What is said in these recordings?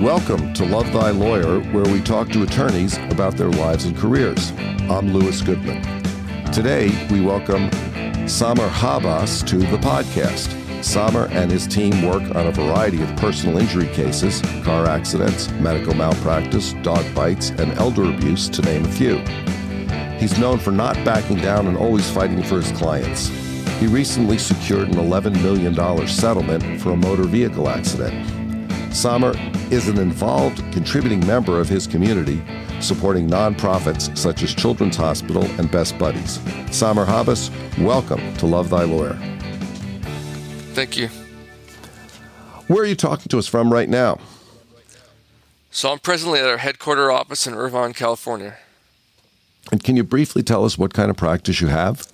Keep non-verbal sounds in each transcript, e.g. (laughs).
Welcome to Love Thy Lawyer, where we talk to attorneys about their lives and careers. I'm Louis Goodman. Today, we welcome Samer Habbas to the podcast. Samer and his team work on a variety of personal injury cases, car accidents, medical malpractice, dog bites, and elder abuse, to name a few. He's known for not backing down and always fighting for his clients. He recently secured an $11 million settlement for a motor vehicle accident. Samer is an involved, contributing member of his community, supporting nonprofits such as Children's Hospital and Best Buddies. Samer Habbas, welcome to Love Thy Lawyer. Thank you. Where are you talking to us from right now? So I'm presently at our headquarter office in Irvine, California. And can you briefly tell us what kind of practice you have?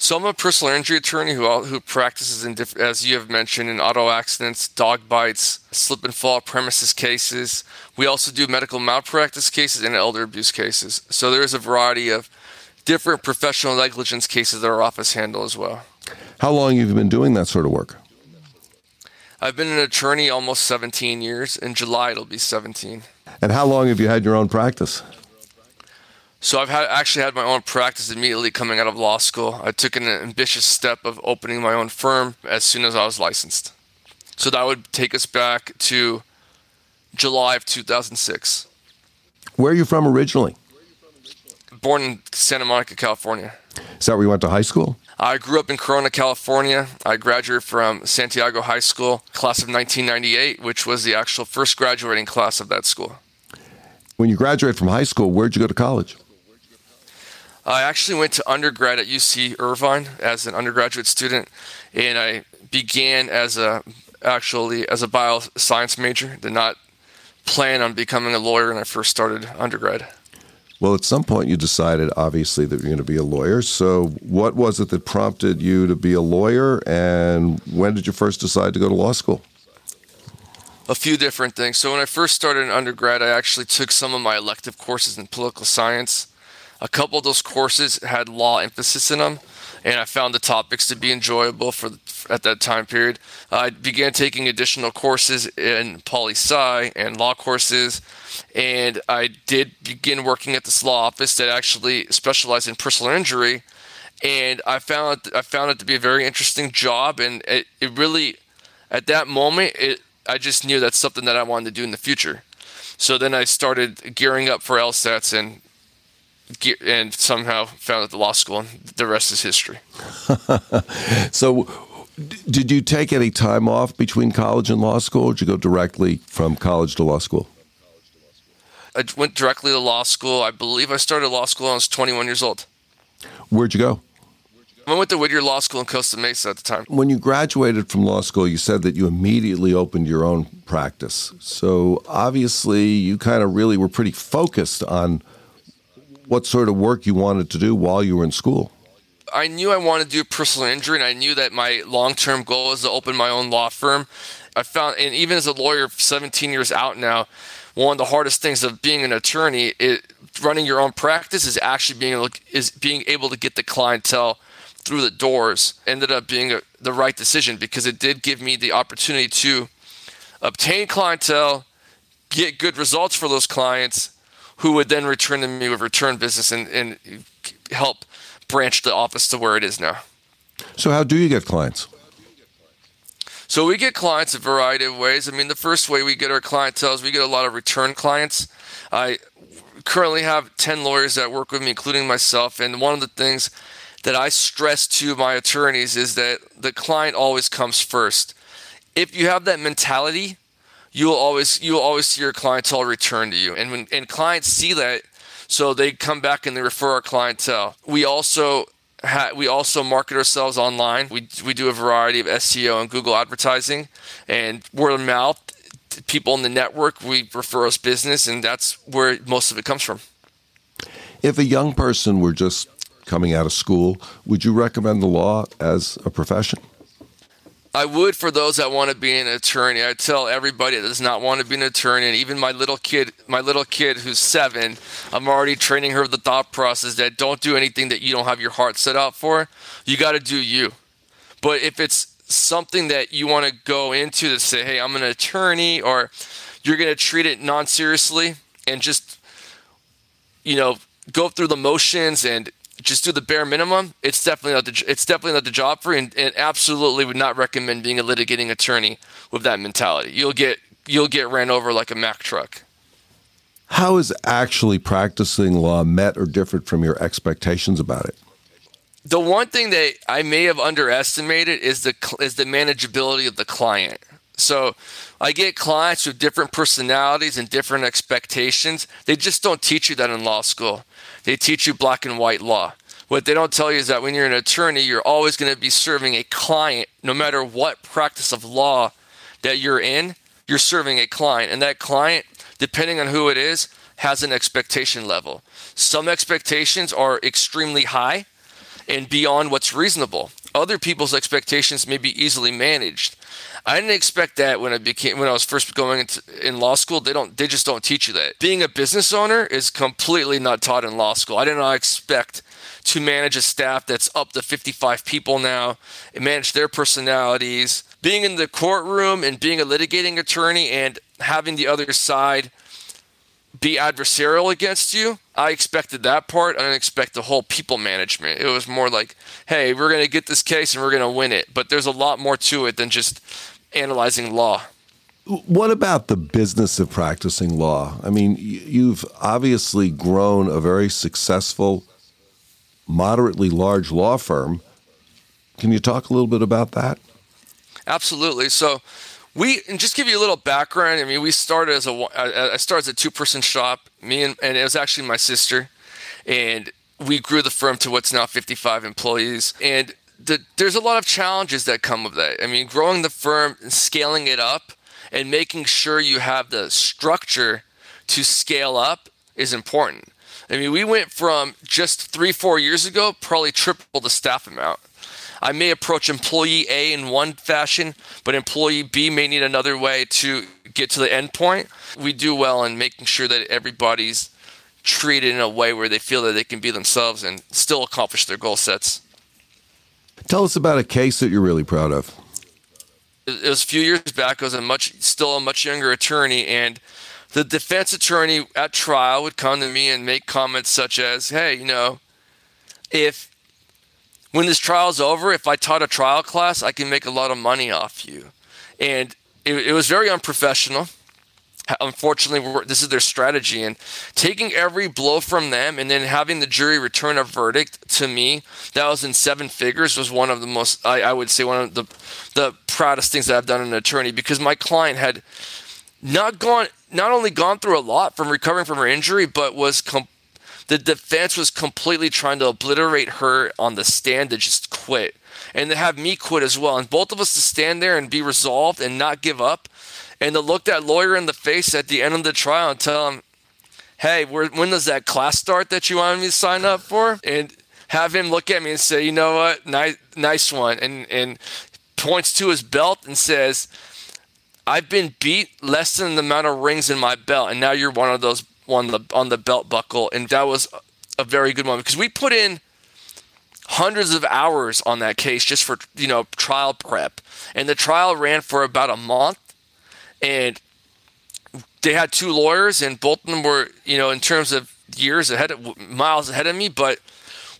So I'm a personal injury attorney who who practices in diff- as you have mentioned in auto accidents, dog bites, slip and fall premises cases. We also do medical malpractice cases and elder abuse cases. So there is a variety of different professional negligence cases that our office handle as well. How long have you been doing that sort of work? I've been an attorney almost 17 years. In July it'll be 17. And how long have you had your own practice? So I've had, actually had my own practice immediately coming out of law school. I took an ambitious step of opening my own firm as soon as I was licensed. So that would take us back to July of 2006. Where are you from originally? Born in Santa Monica, California. Is that where you went to high school? I grew up in Corona, California. I graduated from Santiago High School, class of 1998, which was the actual first graduating class of that school. When you graduated from high school, where'd you go to college? I actually went to undergrad at UC Irvine as an undergraduate student, and I began as a actually as a bioscience major. Did not plan on becoming a lawyer when I first started undergrad. Well, at some point you decided, obviously, that you're going to be a lawyer. So, what was it that prompted you to be a lawyer, and when did you first decide to go to law school? A few different things. So, when I first started in undergrad, I actually took some of my elective courses in political science a couple of those courses had law emphasis in them, and I found the topics to be enjoyable for at that time period. I began taking additional courses in poli sci and law courses, and I did begin working at this law office that actually specialized in personal injury. And I found I found it to be a very interesting job, and it, it really, at that moment, it I just knew that's something that I wanted to do in the future. So then I started gearing up for LSATs and and somehow found at the law school, and the rest is history. (laughs) so, did you take any time off between college and law school, or did you go directly from college to law school? I went directly to law school. I believe I started law school when I was 21 years old. Where'd you go? I went to Whittier Law School in Costa Mesa at the time. When you graduated from law school, you said that you immediately opened your own practice. So obviously, you kind of really were pretty focused on what sort of work you wanted to do while you were in school. I knew I wanted to do personal injury, and I knew that my long term goal was to open my own law firm. I found, and even as a lawyer, 17 years out now, one of the hardest things of being an attorney, it, running your own practice, is actually being able, is being able to get the clientele through the doors. Ended up being a, the right decision because it did give me the opportunity to obtain clientele, get good results for those clients, who would then return to me with return business and, and help branch the office to where it is now. So, how do you get clients? So, we get clients a variety of ways. I mean, the first way we get our clientele is we get a lot of return clients. I currently have 10 lawyers that work with me, including myself. And one of the things that I stress to my attorneys is that the client always comes first. If you have that mentality, you'll always you'll always see your clientele return to you. And when and clients see that, so they come back and they refer our clientele. We also ha- we also market ourselves online. We we do a variety of SEO and Google advertising and word of mouth. People in the network we refer us business, and that's where most of it comes from. If a young person were just coming out of school, would you recommend the law as a profession? I would for those that want to be an attorney. I tell everybody that does not want to be an attorney, and even my little kid, my little kid who's seven, I'm already training her the thought process that don't do anything that you don't have your heart set out for. You got to do you. But if it's something that you want to go into to say, hey, I'm an attorney, or you're going to treat it non seriously and just, you know, go through the motions and just do the bare minimum, it's definitely not the it's definitely not the job for you, and, and absolutely would not recommend being a litigating attorney with that mentality. You'll get you'll get ran over like a Mack truck. How is actually practicing law met or different from your expectations about it? The one thing that I may have underestimated is the is the manageability of the client. So I get clients with different personalities and different expectations. They just don't teach you that in law school. They teach you black and white law. What they don't tell you is that when you're an attorney, you're always going to be serving a client, no matter what practice of law that you're in, you're serving a client. And that client, depending on who it is, has an expectation level. Some expectations are extremely high and beyond what's reasonable. Other people's expectations may be easily managed. I didn't expect that when I became when I was first going into in law school. They don't they just don't teach you that. Being a business owner is completely not taught in law school. I did not expect to manage a staff that's up to 55 people now and manage their personalities. Being in the courtroom and being a litigating attorney and having the other side be adversarial against you. I expected that part. I didn't expect the whole people management. It was more like, hey, we're going to get this case and we're going to win it. But there's a lot more to it than just analyzing law. What about the business of practicing law? I mean, you've obviously grown a very successful, moderately large law firm. Can you talk a little bit about that? Absolutely. So, we and just give you a little background. I mean, we started as a uh, uh, I started as a two person shop. Me and and it was actually my sister, and we grew the firm to what's now 55 employees. And the, there's a lot of challenges that come with that. I mean, growing the firm, and scaling it up, and making sure you have the structure to scale up is important. I mean, we went from just three, four years ago, probably triple the staff amount. I may approach employee A in one fashion, but employee B may need another way to get to the end point. We do well in making sure that everybody's treated in a way where they feel that they can be themselves and still accomplish their goal sets. Tell us about a case that you're really proud of. It was a few years back. I was a much still a much younger attorney, and the defense attorney at trial would come to me and make comments such as, "Hey, you know, if when this trial's over, if I taught a trial class, I can make a lot of money off you. And it, it was very unprofessional. Unfortunately, this is their strategy. And taking every blow from them and then having the jury return a verdict to me that was in seven figures was one of the most, I, I would say, one of the, the proudest things that I've done as an attorney because my client had not gone, not only gone through a lot from recovering from her injury, but was completely the defense was completely trying to obliterate her on the stand to just quit and to have me quit as well. And both of us to stand there and be resolved and not give up and to look that lawyer in the face at the end of the trial and tell him, hey, when does that class start that you wanted me to sign up for? And have him look at me and say, you know what, nice, nice one. And, and points to his belt and says, I've been beat less than the amount of rings in my belt, and now you're one of those on the on the belt buckle, and that was a very good one because we put in hundreds of hours on that case just for you know trial prep, and the trial ran for about a month, and they had two lawyers, and both of them were you know in terms of years ahead, of, miles ahead of me, but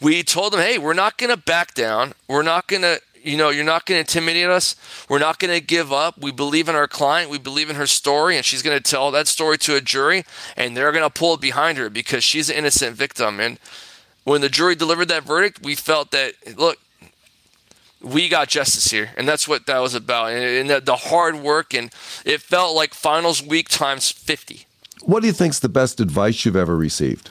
we told them, hey, we're not going to back down. We're not going to you know, you're not going to intimidate us. We're not going to give up. We believe in our client. We believe in her story, and she's going to tell that story to a jury, and they're going to pull it behind her because she's an innocent victim. And when the jury delivered that verdict, we felt that, look, we got justice here, and that's what that was about. And, the, the hard work, and it felt like finals week times 50. What do you think's the best advice you've ever received?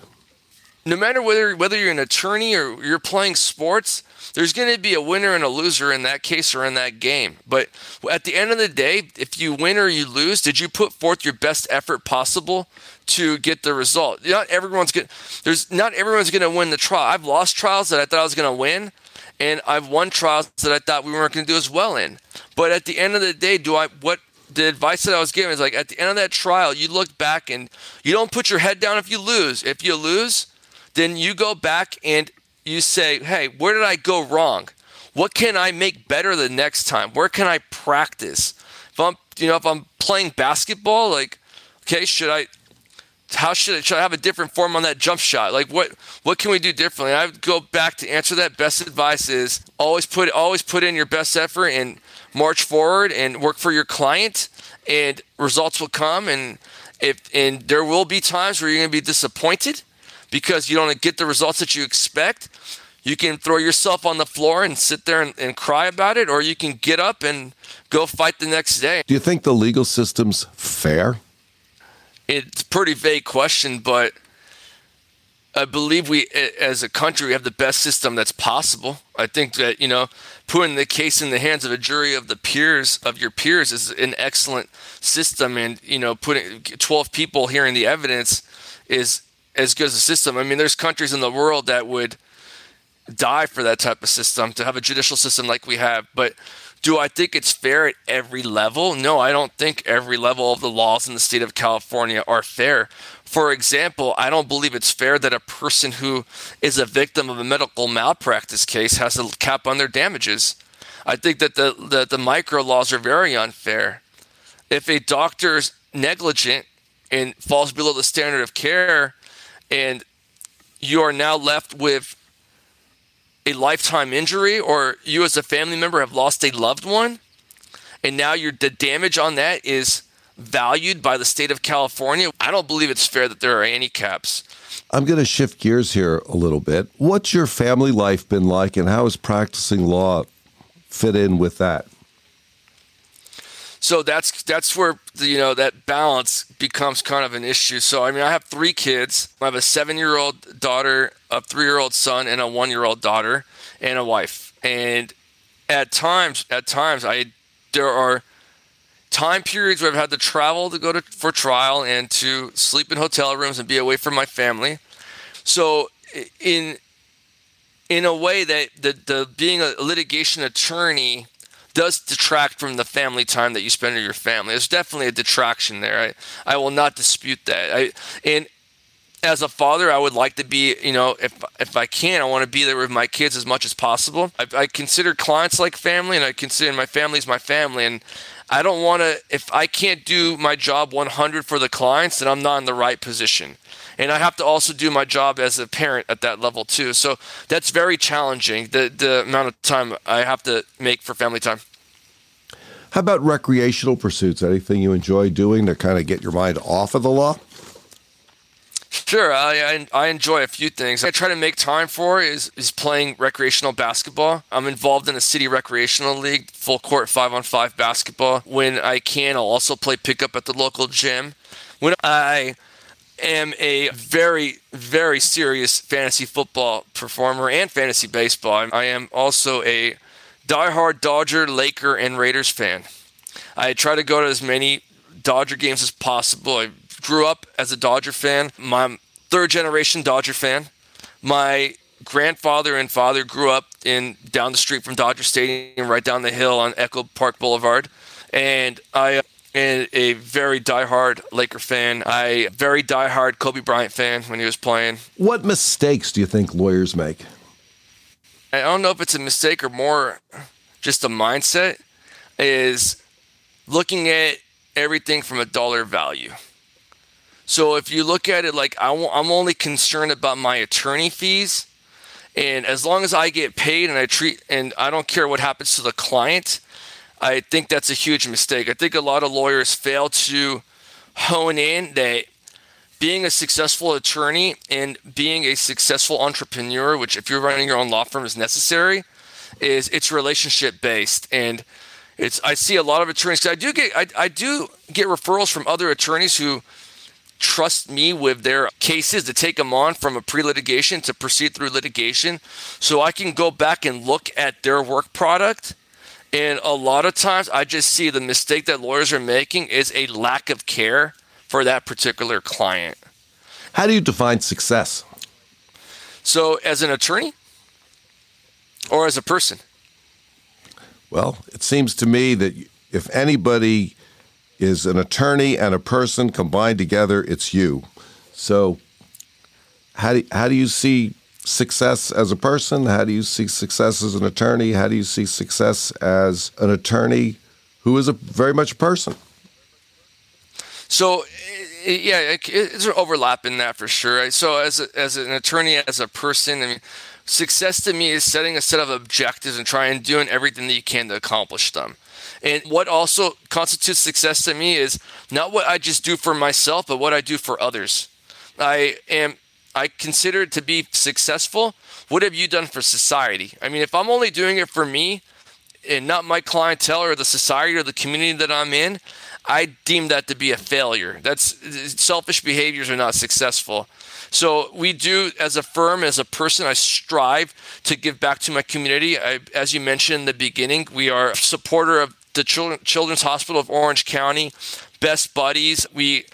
No matter whether whether you're an attorney or you're playing sports, there's going to be a winner and a loser in that case or in that game. But at the end of the day, if you win or you lose, did you put forth your best effort possible to get the result? Not everyone's going. There's not everyone's going to win the trial. I've lost trials that I thought I was going to win, and I've won trials that I thought we weren't going to do as well in. But at the end of the day, do I what? The advice that I was given is like at the end of that trial, you look back and you don't put your head down if you lose. If you lose, then you go back and you say, hey, where did I go wrong? what can I make better the next time? Where can I practice? If I'm, you know, if I'm playing basketball, like, okay, should I, how should I, should I have a different form on that jump shot? Like, what, what can we do differently? I would go back to answer that. Best advice is always put, always put in your best effort and march forward and work for your client, and results will come. And if, and there will be times where you're going to be disappointed because you don't get the results that you expect you can throw yourself on the floor and sit there and, and, cry about it, or you can get up and go fight the next day. Do you think the legal system's fair? It's a pretty vague question, but I believe we, as a country, we have the best system that's possible. I think that you know, putting the case in the hands of a jury of the peers of your peers is an excellent system, and you know, putting twelve people hearing the evidence is as good as a system. I mean, there's countries in the world that would die for that type of system to have a judicial system like we have. But do I think it's fair at every level? No, I don't think every level of the laws in the state of California are fair. For example, I don't believe it's fair that a person who is a victim of a medical malpractice case has a cap on their damages. I think that the, the, the MICRA laws are very unfair. If a doctor is negligent and falls below the standard of care, and you are now left with a lifetime injury or you as a family member have lost a loved one and now your the damage on that is valued by the state of California, I don't believe it's fair that there are any caps. I'm going to shift gears here a little bit. What's your family life been like and how has practicing law fit in with that? So that's that's where you know that balance becomes kind of an issue. So I mean, I have three kids. I have a seven-year-old daughter, a three-year-old son, and a one-year-old daughter, and a wife. And at times, at times, I there are time periods where I've had to travel to go to for trial and to sleep in hotel rooms and be away from my family. So in in a way that the, the being a litigation attorney does detract from the family time that you spend with your family. There's definitely a detraction there. I, I will not dispute that. I, and as a father, I would like to be, you know, if if I can, I want to be there with my kids as much as possible. I, I consider clients like family, and I consider my family as my family. And I don't want to, if I can't do my job 100 for the clients, then I'm not in the right position. And I have to also do my job as a parent at that level too. So that's very challenging, the, the amount of time I have to make for family time. How about recreational pursuits? Anything you enjoy doing to kind of get your mind off of the law? Sure, I, I, enjoy a few things. I try to make time for is is playing recreational basketball. I'm involved in a city recreational league, full court five on five basketball. When I can, I'll also play pickup at the local gym. When I am a very very serious fantasy football performer and fantasy baseball, I am also a diehard Dodger, Laker, and Raiders fan. I try to go to as many Dodger games as possible. I grew up as a Dodger fan. My third generation Dodger fan. My grandfather and father grew up in down the street from Dodger Stadium, right down the hill on Echo Park Boulevard, and I am a very diehard Laker fan. I very diehard Kobe Bryant fan when he was playing. What mistakes do you think lawyers make? I don't know if it's a mistake or more just a mindset. Is looking at everything from a dollar value. So if you look at it like i w- I'm only concerned about my attorney fees, and as long as I get paid and I treat and I don't care what happens to the client, I think that's a huge mistake. I think a lot of lawyers fail to hone in that being a successful attorney and being a successful entrepreneur, which if you're running your own law firm is necessary, is it's relationship based and it's I see a lot of attorneys. I do get I, I do get referrals from other attorneys who trust me with their cases to take them on from a pre-litigation to proceed through litigation so I can go back and look at their work product and a lot of times I just see the mistake that lawyers are making is a lack of care for that particular client. How do you define success? So as an attorney or as a person? Well, it seems to me that if anybody is an attorney and a person combined together, it's you. So, how do, how do you see success as a person? How do you see success as an attorney? How do you see success as an attorney who is a very much a person? So, yeah, there's an overlap in that for sure. So, as a, as an attorney, as a person, I mean, success to me is setting a set of objectives and trying doing everything that you can to accomplish them. And what also constitutes success to me is not what I just do for myself, but what I do for others. I am I consider to be successful. What have you done for society? I mean, if I'm only doing it for me and not my clientele or the society or the community that I'm in, I deem that to be a failure. That's selfish behaviors are not successful. So we do, as a firm, as a person, I strive to give back to my community. I, as you mentioned in the beginning, we are a supporter of the Children's Hospital of Orange County, best buddies. We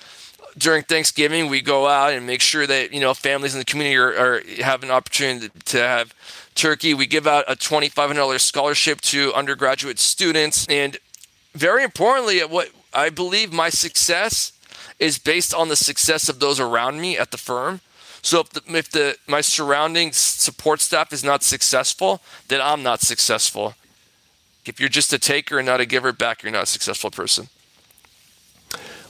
during Thanksgiving, we go out and make sure that you know families in the community are, are have an opportunity to have turkey. We give out a twenty five hundred dollars scholarship to undergraduate students, and very importantly, what I believe my success is based on the success of those around me at the firm. So if the, if the my surrounding support staff is not successful, then I'm not successful. If you're just a taker and not a giver back, you're not a successful person.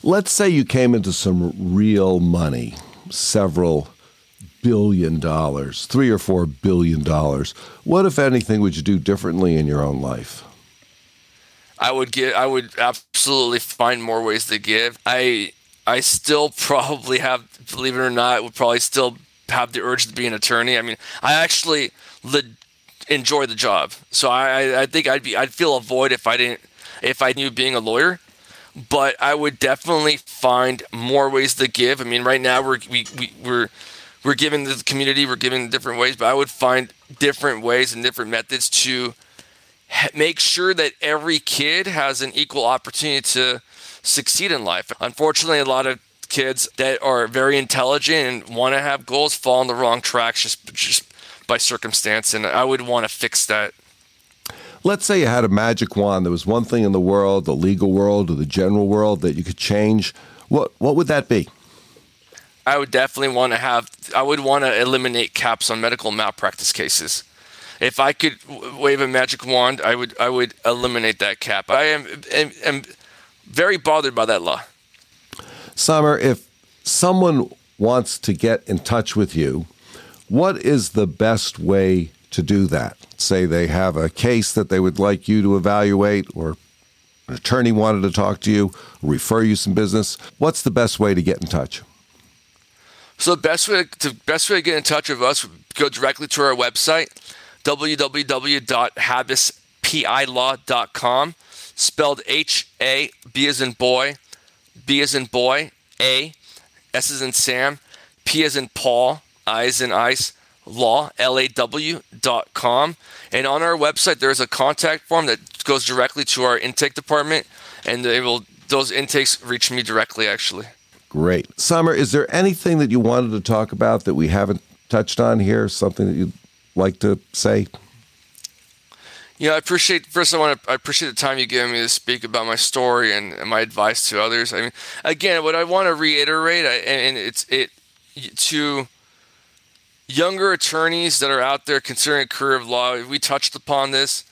Let's say you came into some real money, several billion dollars, three or four billion dollars. What, if anything, would you do differently in your own life? I would get. I would absolutely find more ways to give. I I still (laughs) probably have, believe it or not, would probably still have the urge to be an attorney. I mean, I actually le- enjoy the job, so I I think I'd be I'd feel a void if I didn't if I knew being a lawyer but I would definitely find more ways to give. I mean, right now we're we, we we're we're giving the community, we're giving different ways, but I would find different ways and different methods to make sure that every kid has an equal opportunity to succeed in life. Unfortunately, a lot of kids that are very intelligent and want to have goals fall on the wrong tracks just just by circumstance, and I would want to fix that. Let's say you had a magic wand. There was one thing in the world, the legal world or the general world, that you could change. What what would that be? I would definitely want to have. I would want to eliminate caps on medical malpractice cases. If I could wave a magic wand, I would. I would eliminate that cap. I am, am, am very bothered by that law. Samer, if someone wants to get in touch with you, what is the best way to do that? Say they have a case that they would like you to evaluate, or an attorney wanted to talk to you, refer you some business. What's the best way to get in touch? So the best way to best way to get in touch with us go directly to our website www.habbaspilaw.com spelled H A B as in boy B as in boy A S as in Sam P as in Paul I as in ice law, L-A-W dot com. And on our website, there's a contact form that goes directly to our intake department, and they will those intakes reach me directly, actually. Great. Samer, is there anything that you wanted to talk about that we haven't touched on here? Something that you'd like to say? Yeah, I appreciate. First, I want to. I appreciate the time you gave me to speak about my story and, and my advice to others. I mean, again, what I want to reiterate, I, and it's it to younger attorneys that are out there considering a career of law, we touched upon this.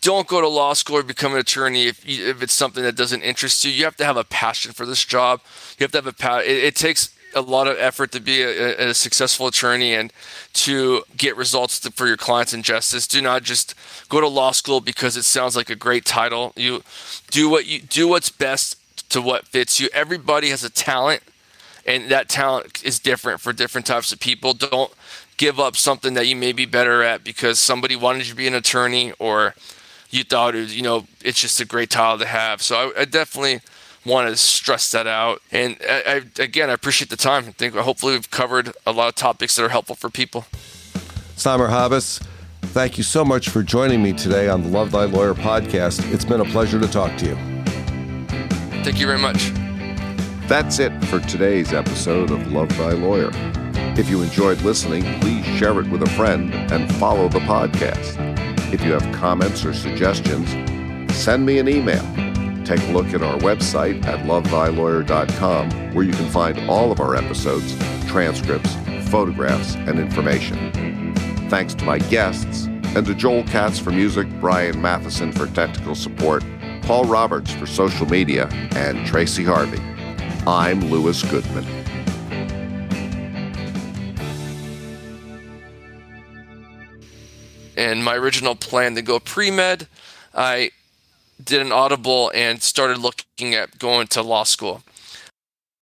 Don't go to law school or become an attorney if, you, if it's something that doesn't interest you. You have to have a passion for this job. You have to have a passion. It, it, takes a lot of effort to be a, a, successful attorney and to get results to, for your clients in justice. Do not just go to law school because it sounds like a great title. You do what you do what's best to what fits you. Everybody has a talent and that talent is different for different types of people. Don't give up something that you may be better at because somebody wanted you to be an attorney or you thought it was, you know it's just a great title to have. So I, I definitely want to stress that out. And I, I, again, I appreciate the time. I think hopefully we've covered a lot of topics that are helpful for people. Samer Habbas, thank you so much for joining me today on the Love Thy Lawyer podcast. It's been a pleasure to talk to you. Thank you very much. That's it for today's episode of Love Thy Lawyer. If you enjoyed listening, please share it with a friend and follow the podcast. If you have comments or suggestions, send me an email. Take a look at our website at lovethylawyer.com, where you can find all of our episodes, transcripts, photographs and information. Thanks to my guests, and to Joel Katz for music, Brian Matheson for technical support, Paul Roberts for social media, and Tracy Harvey. I'm Louis Goodman. And my original plan to go pre med, I did an audible and started looking at going to law school.